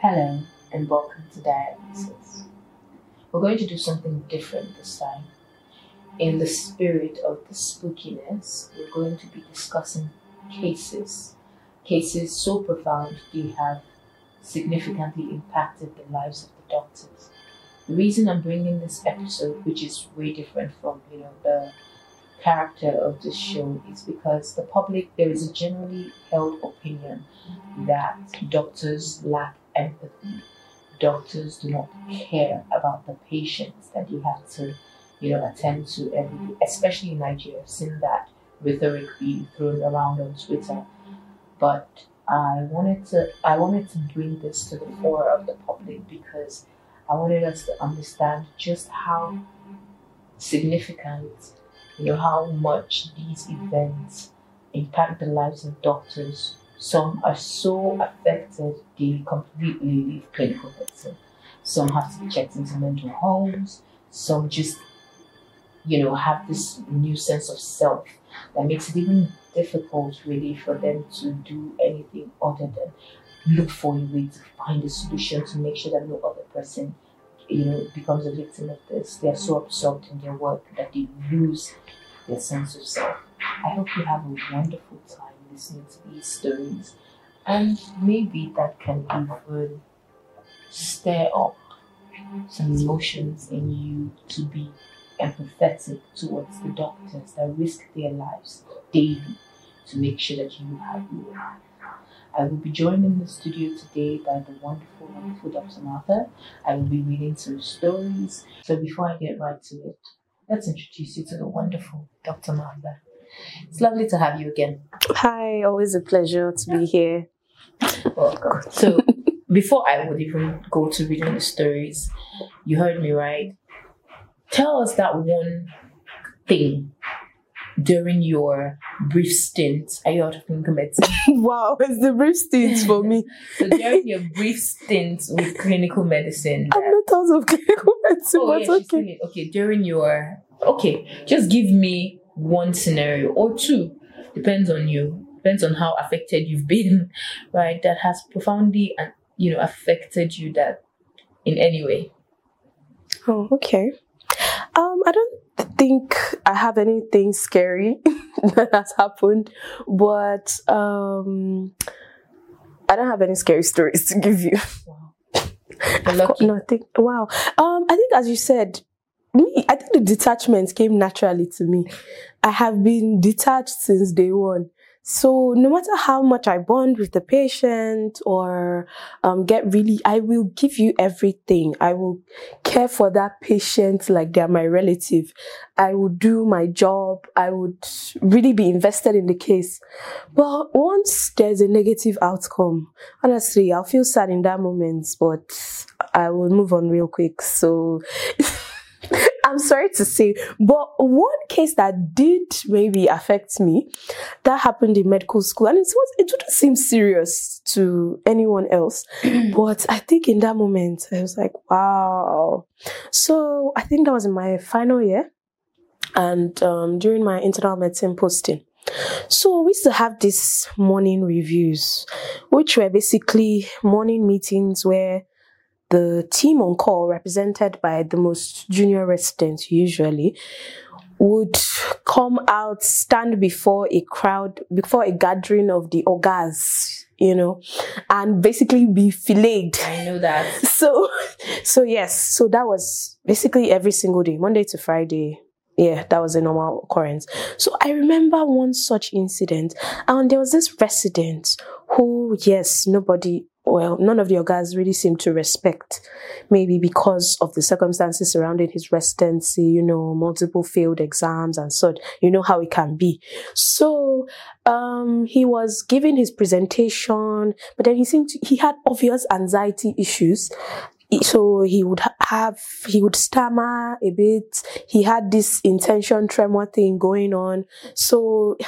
Hello and welcome to Diagnosis. We're going to do something different this time. In the spirit of the spookiness, we're going to be discussing cases. Cases so profound they have significantly impacted the lives of the doctors. The reason I'm bringing this episode, which is way different from you know the character of the show, is because the public there is a generally held opinion that doctors lack empathy. Doctors do not care about the patients that you have to, you know, attend to every day, especially in Nigeria. I've seen that rhetoric being thrown around on Twitter. But I wanted to I wanted to bring this to the fore of the public because I wanted us to understand just how significant, you know, how much these events impact the lives of doctors some are so affected they completely leave clinical medicine. Some have to be checked into mental homes. Some just, you know, have this new sense of self that makes it even difficult, really, for them to do anything other than look for a way to find a solution to make sure that no other person, you know, becomes a victim of this. They are so absorbed in their work that they lose their sense of self. I hope you have a wonderful time to these stories, and maybe that can even stir up some emotions in you to be empathetic towards the doctors that risk their lives daily to make sure that you have your life. I will be joined in the studio today by the wonderful, wonderful Dr. Martha. I will be reading some stories. So before I get right to it, let's introduce you to the wonderful Dr. Martha. It's lovely to have you again. Hi, always a pleasure to be here. Welcome. So, before I would even go to reading the stories, you heard me right. Tell us that one thing during your brief stint. Are you out of clinical medicine? wow, it's the brief stint for me. so, during your brief stint with clinical medicine, I'm not out of clinical medicine, oh, yeah, okay. Okay, during your okay, just give me one scenario or two, depends on you, depends on how affected you've been, right? That has profoundly, uh, you know, affected you that in any way. Oh, okay. Um, I don't think I have anything scary that has happened, but um, I don't have any scary stories to give you. Wow. I've got nothing. Wow. Um, I think as you said, me, I think the detachment came naturally to me. I have been detached since day one. So no matter how much I bond with the patient or um, get really, I will give you everything. I will care for that patient like they're my relative. I will do my job. I would really be invested in the case. But once there's a negative outcome, honestly, I'll feel sad in that moment, but I will move on real quick. So I'm sorry to say, but one case that did maybe affect me, that happened in medical school, and it was it wouldn't seem serious to anyone else, but I think in that moment I was like, wow. So I think that was in my final year, and um, during my internal medicine posting. So we used to have these morning reviews, which were basically morning meetings where the team on call, represented by the most junior residents usually, would come out, stand before a crowd, before a gathering of the ogas, you know, and basically be filleted. I know that. So, so yes, so that was basically every single day, Monday to Friday. Yeah, that was a normal occurrence. So I remember one such incident, and there was this resident who, yes, nobody, well, none of the guys really seemed to respect, maybe because of the circumstances surrounding his residency, you know, multiple failed exams and such. You know how it can be. So, um, he was giving his presentation, but then he seemed to, he had obvious anxiety issues so he would have he would stammer a bit he had this intention tremor thing going on so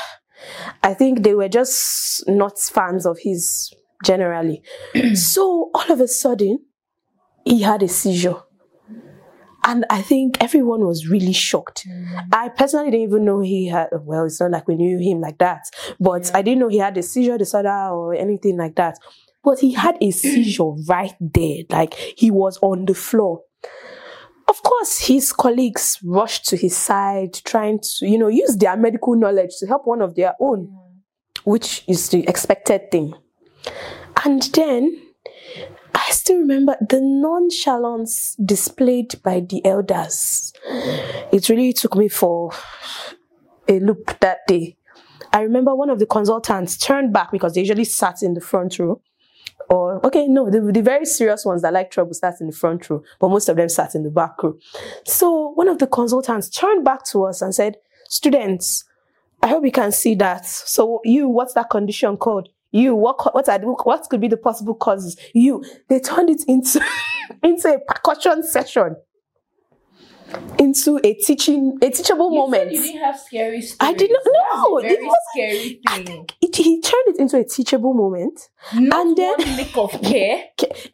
i think they were just not fans of his generally so all of a sudden he had a seizure and I think everyone was really shocked. Mm. I personally didn't even know he had, well, it's not like we knew him like that, but Yeah. I didn't know he had a seizure disorder or anything like that. but he had a seizure right there. Like he was on the floor. Of course, his colleagues rushed to his side, trying to, you know, use their medical knowledge to help one of their own, which is the expected thing. And then I still remember the nonchalance displayed by the elders. It really took me for a loop that day. I remember one of the consultants turned back because they usually sat in the front row or okay, no, the, the very serious ones that like trouble sat in the front row, but most of them sat in the back row. So one of the consultants turned back to us and said, Students, I hope you can see that. So you, what's that condition called? You, what what are what could be the possible causes? You, they turned it into into a percussion session into a teaching a teachable You moment. said you didn't have scary stories. I did not know. It was- scary I thing. think it, he turned it into a teachable moment. Not and then- one lick of care.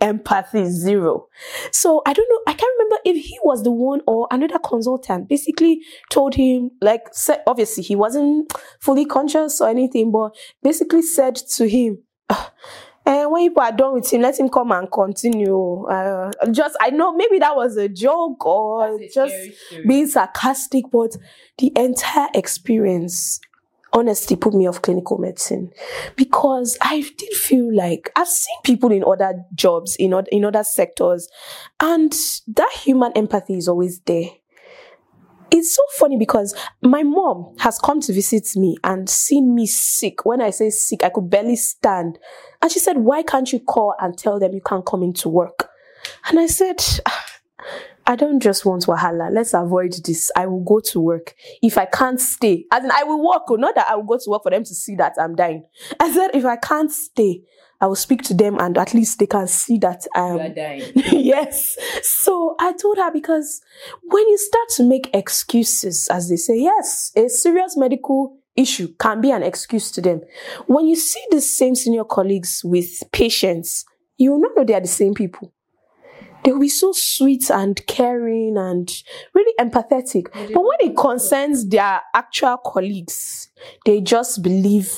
Empathy zero. So I don't know. I can't remember if he was the one or another consultant basically told him, like, said, obviously he wasn't fully conscious or anything, but basically said to him, "Ah, eh, when people are done with him, let him come and continue. Uh, just, I know maybe that was a joke or just being sarcastic, but the entire experience honestly put me off clinical medicine because I did feel like I've seen people in other jobs, in, in other sectors, and that human empathy is always there. It's so funny because my mom has come to visit me and seen me sick. When I say sick, I could barely stand. And she said, Why can't you call and tell them you can't come into work? And I said, "Ah, I don't just want wahala. Let's avoid this. I will go to work. If I can't stay, as in I will work, oh, not that I will go to work for them to see that I'm dying. I said, if I can't stay, I will speak to them and at least they can see that I You are am. dying. yes. So I told her because when you start to make excuses, as they say, yes, a serious medical issue can be an excuse to them. When you see the same senior colleagues with patients, you will not know they are the same people. They will be so sweet and caring and really empathetic. But when it concerns their actual colleagues, they just believe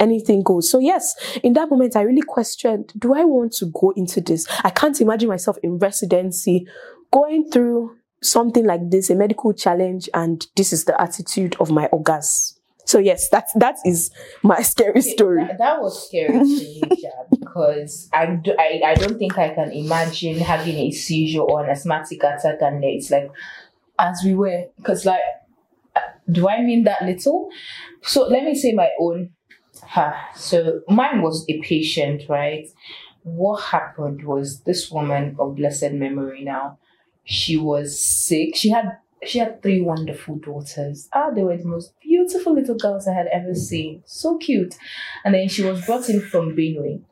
anything goes. So yes, in that moment, I really questioned, do I want to go into this? I can't imagine myself in residency going through something like this, a medical challenge, and this is the attitude of my ogas. So yes, that that is my scary story. That, that was scary to me, because I, do, I I don't think I can imagine having a seizure or an asthmatic attack and it's like as we were because like do I mean that little? So let me say my own. Ha. So mine was a patient, right? What happened was this woman of blessed memory now. She was sick. She had she had three wonderful daughters. Ah, they were the most beautiful little girls I had ever seen. So cute. And then she was brought in from Benue.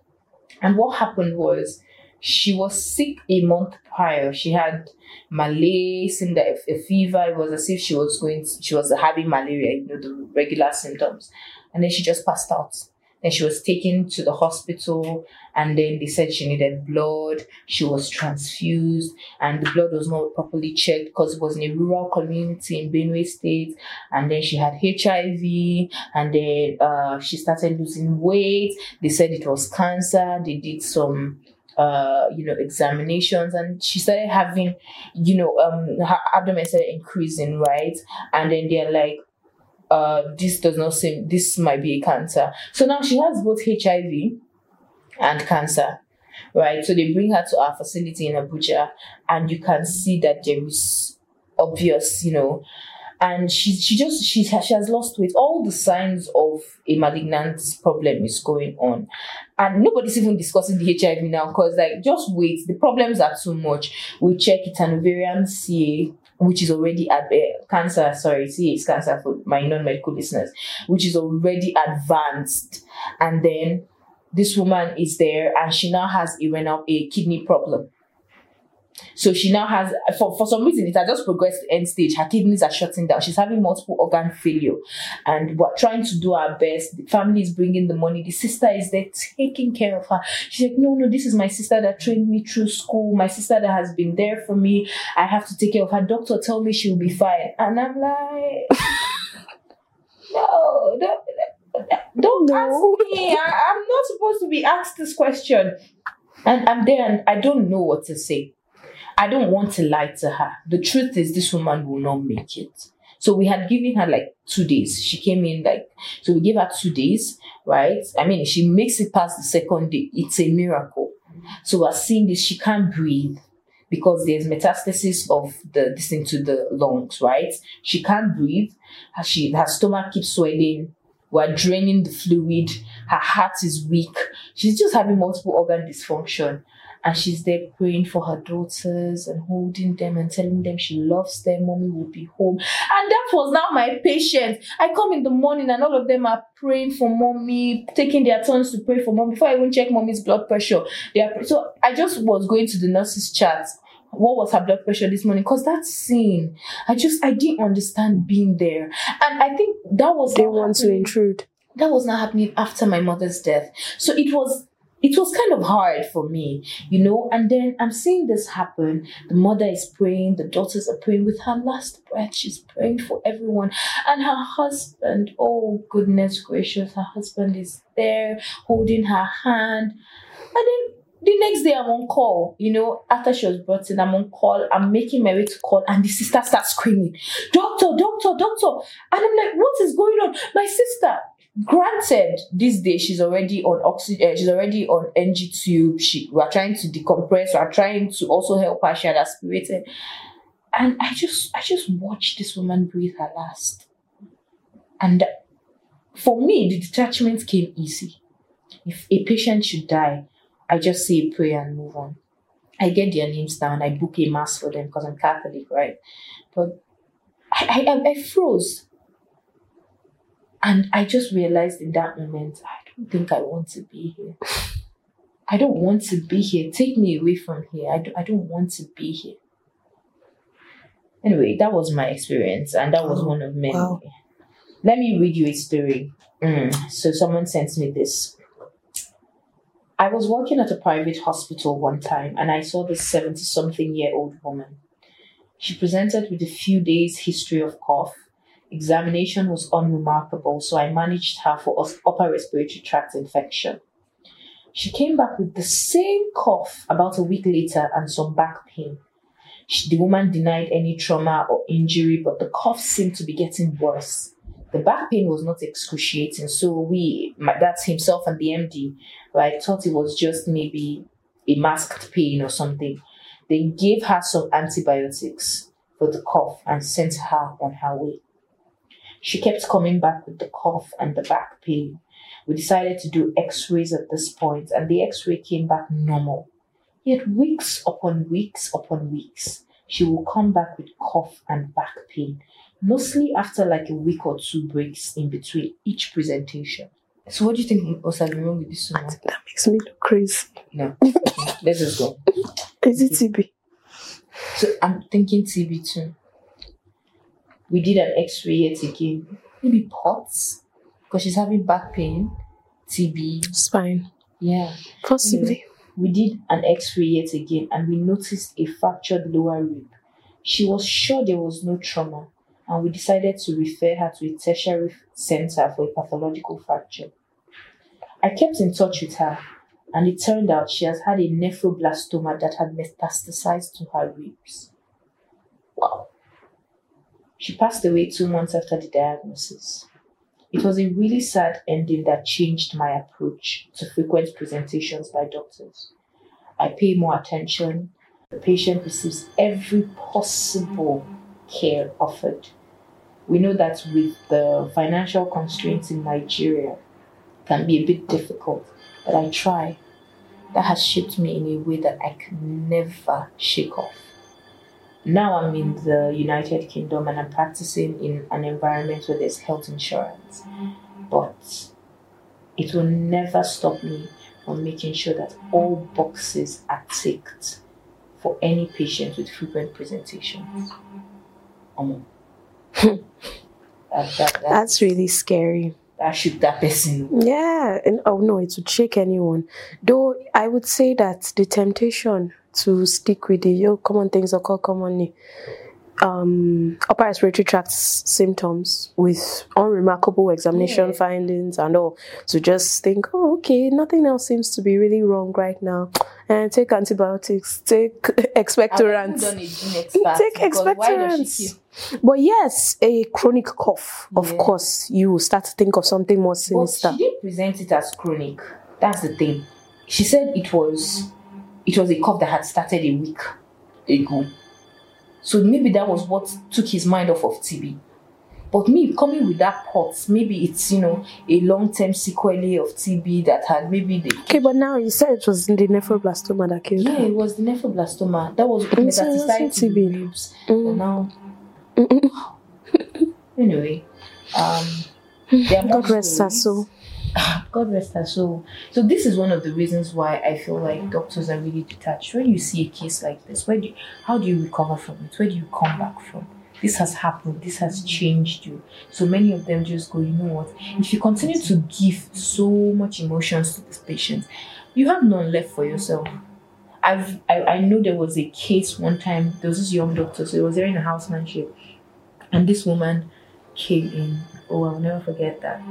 And what happened was she was sick a month prior. She had malaria, and a, a fever. It was as if she was going she was having malaria, you know, the regular symptoms. And then she just passed out. Then she was taken to the hospital and then they said she needed blood. She was transfused and the blood was not properly checked because it was in a rural community in Benue State. And then she had HIV and then uh, she started losing weight. They said it was cancer. They did some uh you know examinations and she started having you know um her abdomen started increasing right and then they're like uh this does not seem this might be a cancer. So now she has both hiv and cancer right? So they bring her to our facility in abuja and you can see that there is obvious you know. And she she just she, she has lost weight. All the signs of a malignant problem is going on. And nobody's even discussing the hiv now because like just wait. The problems are too much. We check it's an ovarian ca which is already at uh, cancer sorry see, it's cancer for my non-medical listeners which is already advanced. And then this woman is there and she now has a renal a kidney problem so she now has for, for some reason it has just progressed to end stage. Her kidneys are shutting down. She's having multiple organ failure and we're trying to do our best. The family is bringing the money. The sister is there taking care of her. She's like no no this is my sister that trained me through school. My sister that has been there for me. I have to take care of her. Doctor told me she'll be fine. And i'm like no don't, don't No. ask me. I, i'm not supposed to be asked this question? And I'm there and I don't know what to say. I don't want to lie to her. The truth is, this woman will not make it. So we had given her like two days. She came in like, so we gave her two days, right? I mean, she makes it past the second day. It's a miracle. So we're seeing this. She can't breathe because there's metastasis of the this into the lungs, right? She can't breathe. She, her stomach keeps swelling. We're draining the fluid. Her heart is weak. She's just having multiple organ dysfunction and she's there praying for her daughters and holding them and telling them she loves them, mommy will be home. And that was now my patient. I come in the morning and all of them are praying for mommy, taking their turns to pray for mom before I even check mommy's blood pressure. They are, so I just was going to the nurse's chat what was her blood pressure this morning because that scene i just i didn't understand being there and i think that was they want to intrude that was not happening after my mother's death so it was it was kind of hard for me, you know. And then I'm seeing this happen. The mother is praying, the daughters are praying with her last breath. She's praying for everyone. And her husband, oh goodness gracious, her husband is there holding her hand. And then the next day I'm on call, you know, after she was brought in, I'm on call, I'm making my way to call, and the sister starts screaming, Doctor, doctor, doctor. And I'm like, what is going on? My sister, Granted, this day she's already on oxygen, uh, she's already on NG tube. She we are trying to decompress, we are trying to also help her. She had aspirated, and I just I just watched this woman breathe her last. And for me, the detachment came easy. If a patient should die, I just say a prayer and move on. I get their names down, I book a mass for them because I'm Catholic, right? But I, I, I froze. And I just realized in that moment, I don't think I want to be here. I don't want to be here. Take me away from here. I don't, I don't want to be here. Anyway, that was my experience, and that was oh, one of many. Wow. Let me read you a story. Mm. So, someone sent me this. I was working at a private hospital one time, and I saw this 70 something year old woman. She presented with a few days' history of cough Examination was unremarkable, so I managed her for upper respiratory tract infection. She came back with the same cough about a week later and some back pain. She, the woman denied any trauma or injury, but the cough seemed to be getting worse. The back pain was not excruciating, so we, my, that's himself and the MD, right, thought it was just maybe a masked pain or something. They gave her some antibiotics for the cough and sent her on her way. She kept coming back with the cough and the back pain. We decided to do x rays at this point, and the x ray came back normal. Yet, weeks upon weeks upon weeks, she will come back with cough and back pain, mostly after like a week or two breaks in between each presentation. So, what do you think was wrong with this woman? That makes me look crazy. No. Let's just go. Is it TB? So, I'm thinking TB too. We did an X-ray yet again. Maybe Pott's because she's having back pain, TB, spine. Yeah, possibly. Anyway, we did an X-ray yet again, and we noticed a fractured lower rib. She was sure there was no trauma, and we decided to refer her to a tertiary center for a pathological fracture. I kept in touch with her, and it turned out she has had a nephroblastoma that had metastasized to her ribs. She passed away two months after the diagnosis. It was a really sad ending that changed my approach to frequent presentations by doctors. I pay more attention. The patient receives every possible care offered. We know that with the financial constraints in Nigeria, can be a bit difficult, but I try. That has shaped me in a way that I can never shake off now I'm in the United Kingdom and I'm practicing in an environment where there's health insurance. But it will never stop me from making sure that all boxes are ticked for any patient with frequent presentations. Um, that, that, that, That's really scary. That should that person. Yeah, and oh no, it would shake anyone. Though I would say that the temptation to stick with the yo common things occur commonly. um, upper respiratory tract symptoms with unremarkable examination Yeah. findings and all. So just think, oh, okay, nothing else seems to be really wrong right now. And take antibiotics, take expectorants. done a GeneXpert Take because why does expectorants. But yes, a chronic cough, of Yeah. course, you start to think of something more But sinister. she didn't present it as chronic. That's the thing. She said it was it was a cough that had started a week ago. So maybe that was what took his mind off of TB. But me coming with that pot, maybe it's you know a long term sequelae of TB that had maybe the Okay, but now you said it was the nephroblastoma that killed yeah her. it was the nephroblastoma that was Mm, so metastasized to the TB. Mm. And now Mm-mm. anyway, um, God rest her soul. God rest her soul. So this is one of the reasons why I feel like mm-hmm. doctors are really detached. When you see a case like this, where do you, how do you recover from it? Where do you come back from? This has happened. This has mm-hmm. changed you. So many of them just go, you know what? If you continue to mm-hmm. give so much emotions to this patient, you have none left for yourself. I've I, I know there was a case one time. There was this young doctor, so it was during a housemanship, and this woman came in. Oh, I'll never forget that.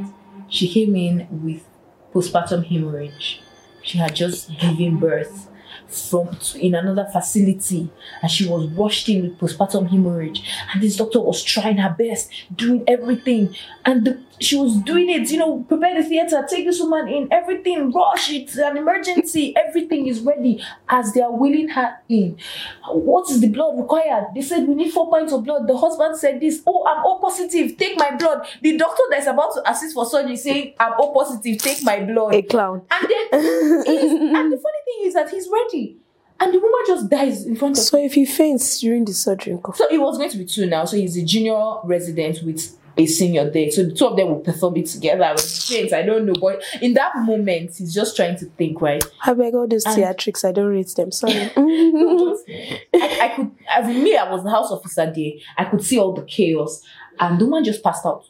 She came in with postpartum hemorrhage. She had just given birth from in another facility and she was rushed in with postpartum hemorrhage. And this doctor was trying her best doing everything. And the, she was doing it you know prepare the theater take this woman in everything rush it's an emergency everything is ready as they are wheeling her in. What is the blood required? They said we need four pints of blood. The husband said this oh i'm o positive take my blood. The doctor that's about to assist for surgery saying i'm o positive take my blood. A clown. and then and the funny that he's ready and the woman just dies in front of So if he faints during the surgery, so it was going to be two now. So he's a junior resident with a senior there. So the two of them will perform it together with James. I don't know. But in that moment, he's just trying to think, right? I beg all those And- theatrics, I don't rate them. Sorry. I, I could, as in me, I was the house officer there. I could see all the chaos. And the woman just passed out.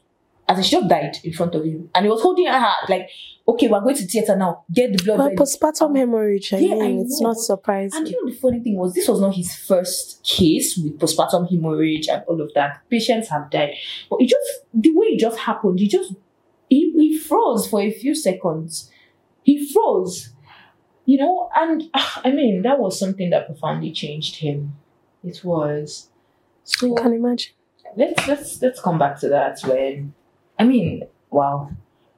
As she just died in front of him. And he was holding her like, okay, we're going to theater now. Get the blood But postpartum hemorrhage, I Yeah, I mean, it's know, not but- surprising. And you know the funny thing was this was not his first case with postpartum hemorrhage and all of that. Patients have died. But it just the way it just happened, he just he, he froze for a few seconds. He froze. You know, and ah, I mean that was something that profoundly changed him. It was. So I can imagine. let's let's let's come back to that when I mean, wow.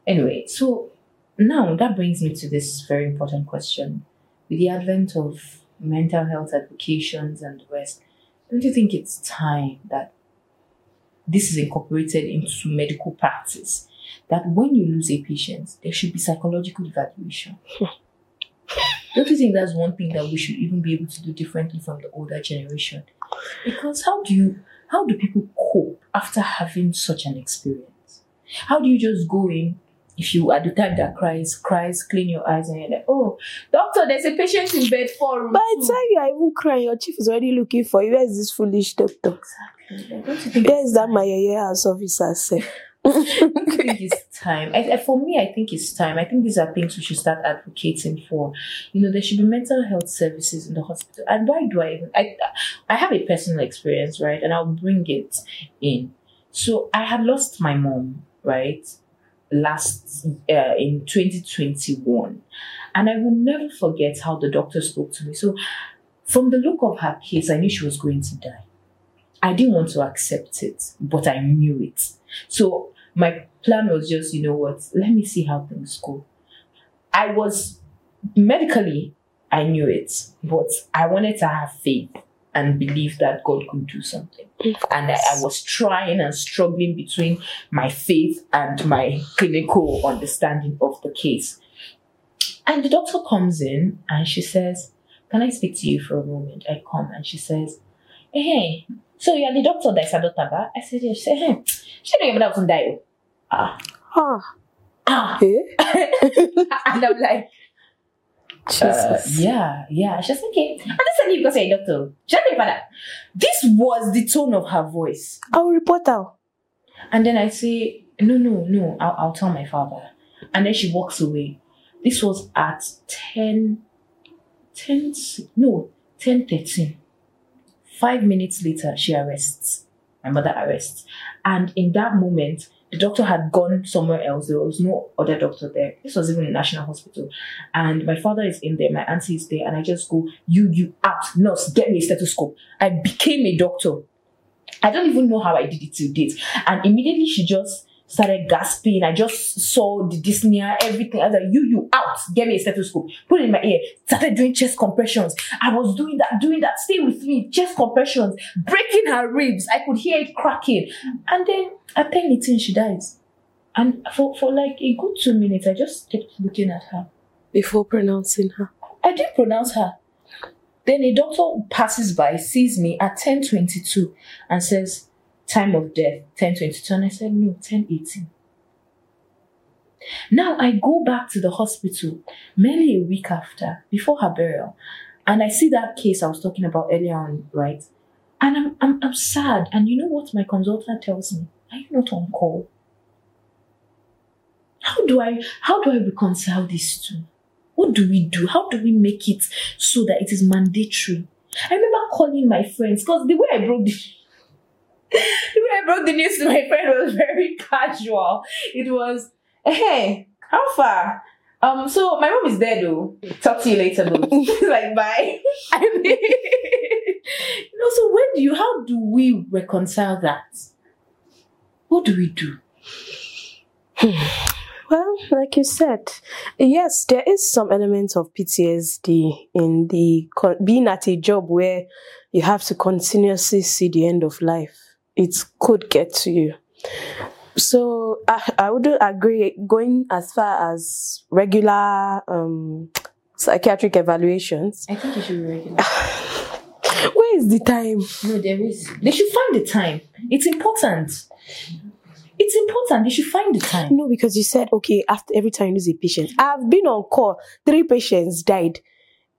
Anyway, so now that brings me to this very important question. With the advent of mental health advocations and the rest, don't you think it's time that this is incorporated into medical practice? That when you lose a patient, there should be psychological evaluation. Don't you think that's one thing that we should even be able to do differently from the older generation? Because how do you how do people cope after having such an experience? How do you just go in if you are the type that cries, cries, clean your eyes, and you're like, oh, doctor, there's a patient in bed for room By the time you are even crying, your chief is already looking for you. Where is this foolish doctor? Exactly. Like, don't you think Where it's is that my house officer? Say? don't think it's time? I, I- for me, I think it's time. I think these are things we should start advocating for. You know, there should be mental health services in the hospital. And why do I even? I, I have a personal experience, right? And I'll bring it in. So I had lost my mom, right? Last uh, in 2021. And I will never forget how the doctor spoke to me. So, from the look of her case, I knew she was going to die. I didn't want to accept it, but I knew it. So my plan was just, you know what, let me see how things go. I was medically, I knew it, but I wanted to have faith and believe that God could do something. And I, I was trying and struggling between my faith and my clinical understanding of the case. And the doctor comes in and she says, Can I speak to you for a moment? I come and she says, Hey, so you're the doctor that's a doctor? I said, Yes. She said, Hey, she don't even know from die. Ah, Ah, ah. eh? and I'm like, uh, yeah, yeah. She's okay. I'm telling you because you're a doctor. She don't even. This was the tone of her voice. I will report out. And then I say, no, no, no, I'll, I'll tell my father. And then she walks away. This was at 10, 10, no, 10, 13. Five minutes later, she arrests. My mother arrests. And in that moment, the doctor had gone somewhere else. There was no other doctor there. This was even a national hospital. And my father is in there, my auntie is there, and I just go, You, you out, nurse, get me a stethoscope. I became a doctor. I don't even know how I did it till date. And immediately she just started gasping. I just saw the dyspnea, everything. I was like, you, you out. Get me a stethoscope. Put it in my ear. Started doing chest compressions. I was doing that, doing that. Stay with me. Chest compressions. Breaking her ribs. I could hear it cracking. And then at 10 18, she dies. And for, for like a good two minutes, I just kept looking at her. Before pronouncing her. I didn't pronounce her. Then a doctor passes by, sees me at 1022 and says, time of death, 1022. And I said, no, 1018. Now I go back to the hospital merely a week after, before her burial, and I see that case I was talking about earlier on, right? And I'm, I'm, I'm sad. And you know what my consultant tells me? Are you not on call? How do I how do I reconcile these two? What do we do? How do we make it so that it is mandatory? I remember calling my friends because the way I broke the way I broke the news to my friend was very casual. It was, hey, how far? Um, so my mom is there though. Talk to you later, boo. like bye. I mean, you know, so when do you how do we reconcile that? What do we do? Well, like you said, yes, there is some element of PTSD in the con- being at a job where you have to continuously see the end of life. It could get to you. So I, I would agree going as far as regular um, psychiatric evaluations. I think you should be regular. Where is the time? No, there is. They should find the time. It's important. It's important. They should find the time. No, because you said okay after every time you lose a patient. I've been on call. Three patients died.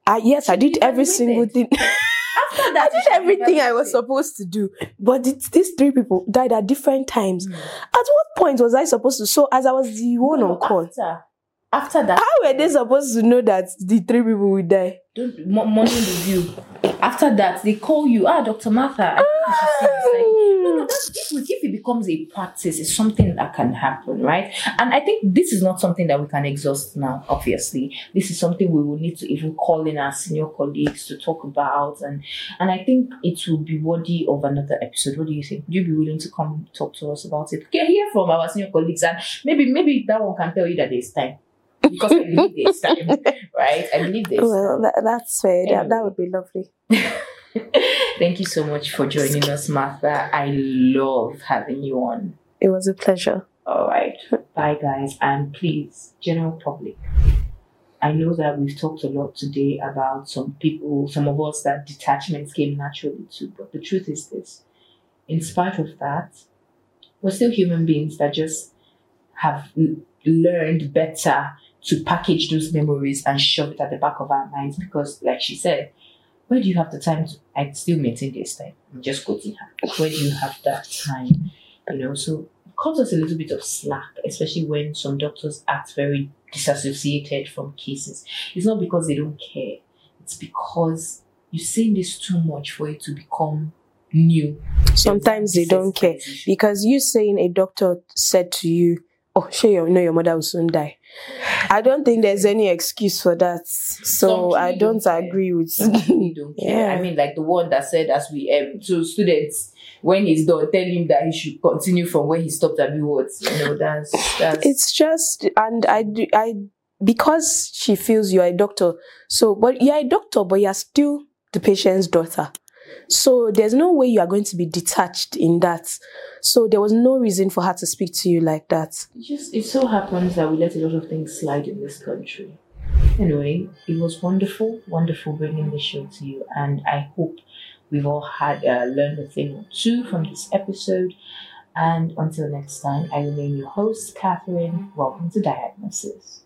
Uh, yes, I did every single thing. After I that, you did everything I was supposed to do, but it, these three people died at different times. Hmm. At what point was I supposed to? So, as I was the one No, on call, After, after that, how were they supposed to know that the three people would die? Don't mo- morning review. After that, they call you. Ah, Dr. Martha. I you no, no, that's if, if it becomes a practice, it's something that can happen, right? And I think this is not something that we can exhaust now, obviously. This is something we will need to even call in our senior colleagues to talk about. And and I think it will be worthy of another episode. What do you think? Would you be willing to come talk to us about it? Hear from our senior colleagues and maybe maybe that one can tell you that there's time. Because I believe there's time, right? I believe there's Well, that, that's fair. That, that would be lovely. Thank you so much for joining us, Martha. I love having you on. It was a pleasure. All right. Bye, guys. And please, general public, I know that we've talked a lot today about some people, some of us that detachments came naturally to, but the truth is this in spite of that, we're still human beings that just have learned better to package those memories and shove it at the back of our minds because, like she said, where do you have the time to? I still maintain this time. I'm just quoting her. Where do you have that time? You know, so it cuts us a little bit of slack, especially when some doctors act very disassociated from cases. It's not because they don't care, it's because you're saying this too much for it to become new. Sometimes they don't care because you saying a doctor said to you, "Oh, sure, you know your mother will soon die." I don't think there's any excuse for that. So I don't don't agree with. Don't. Yeah. I mean, like the one that said, as we um, to students, when he's done, tell him that he should continue from where he stopped at words. You know, that's that's It's just, and I, do- I, because she feels you're a doctor. So, but you're a doctor, but you're still the patient's daughter. So there's no way you are going to be detached in that. So there was no reason for her to speak to you like that. It just it so happens that we let a lot of things slide in this country. Anyway, it was wonderful, wonderful bringing the show to you, and I hope we've all had uh, learned a thing or two from this episode. And until next time, I remain your host, Catherine. Welcome to Diagnosis.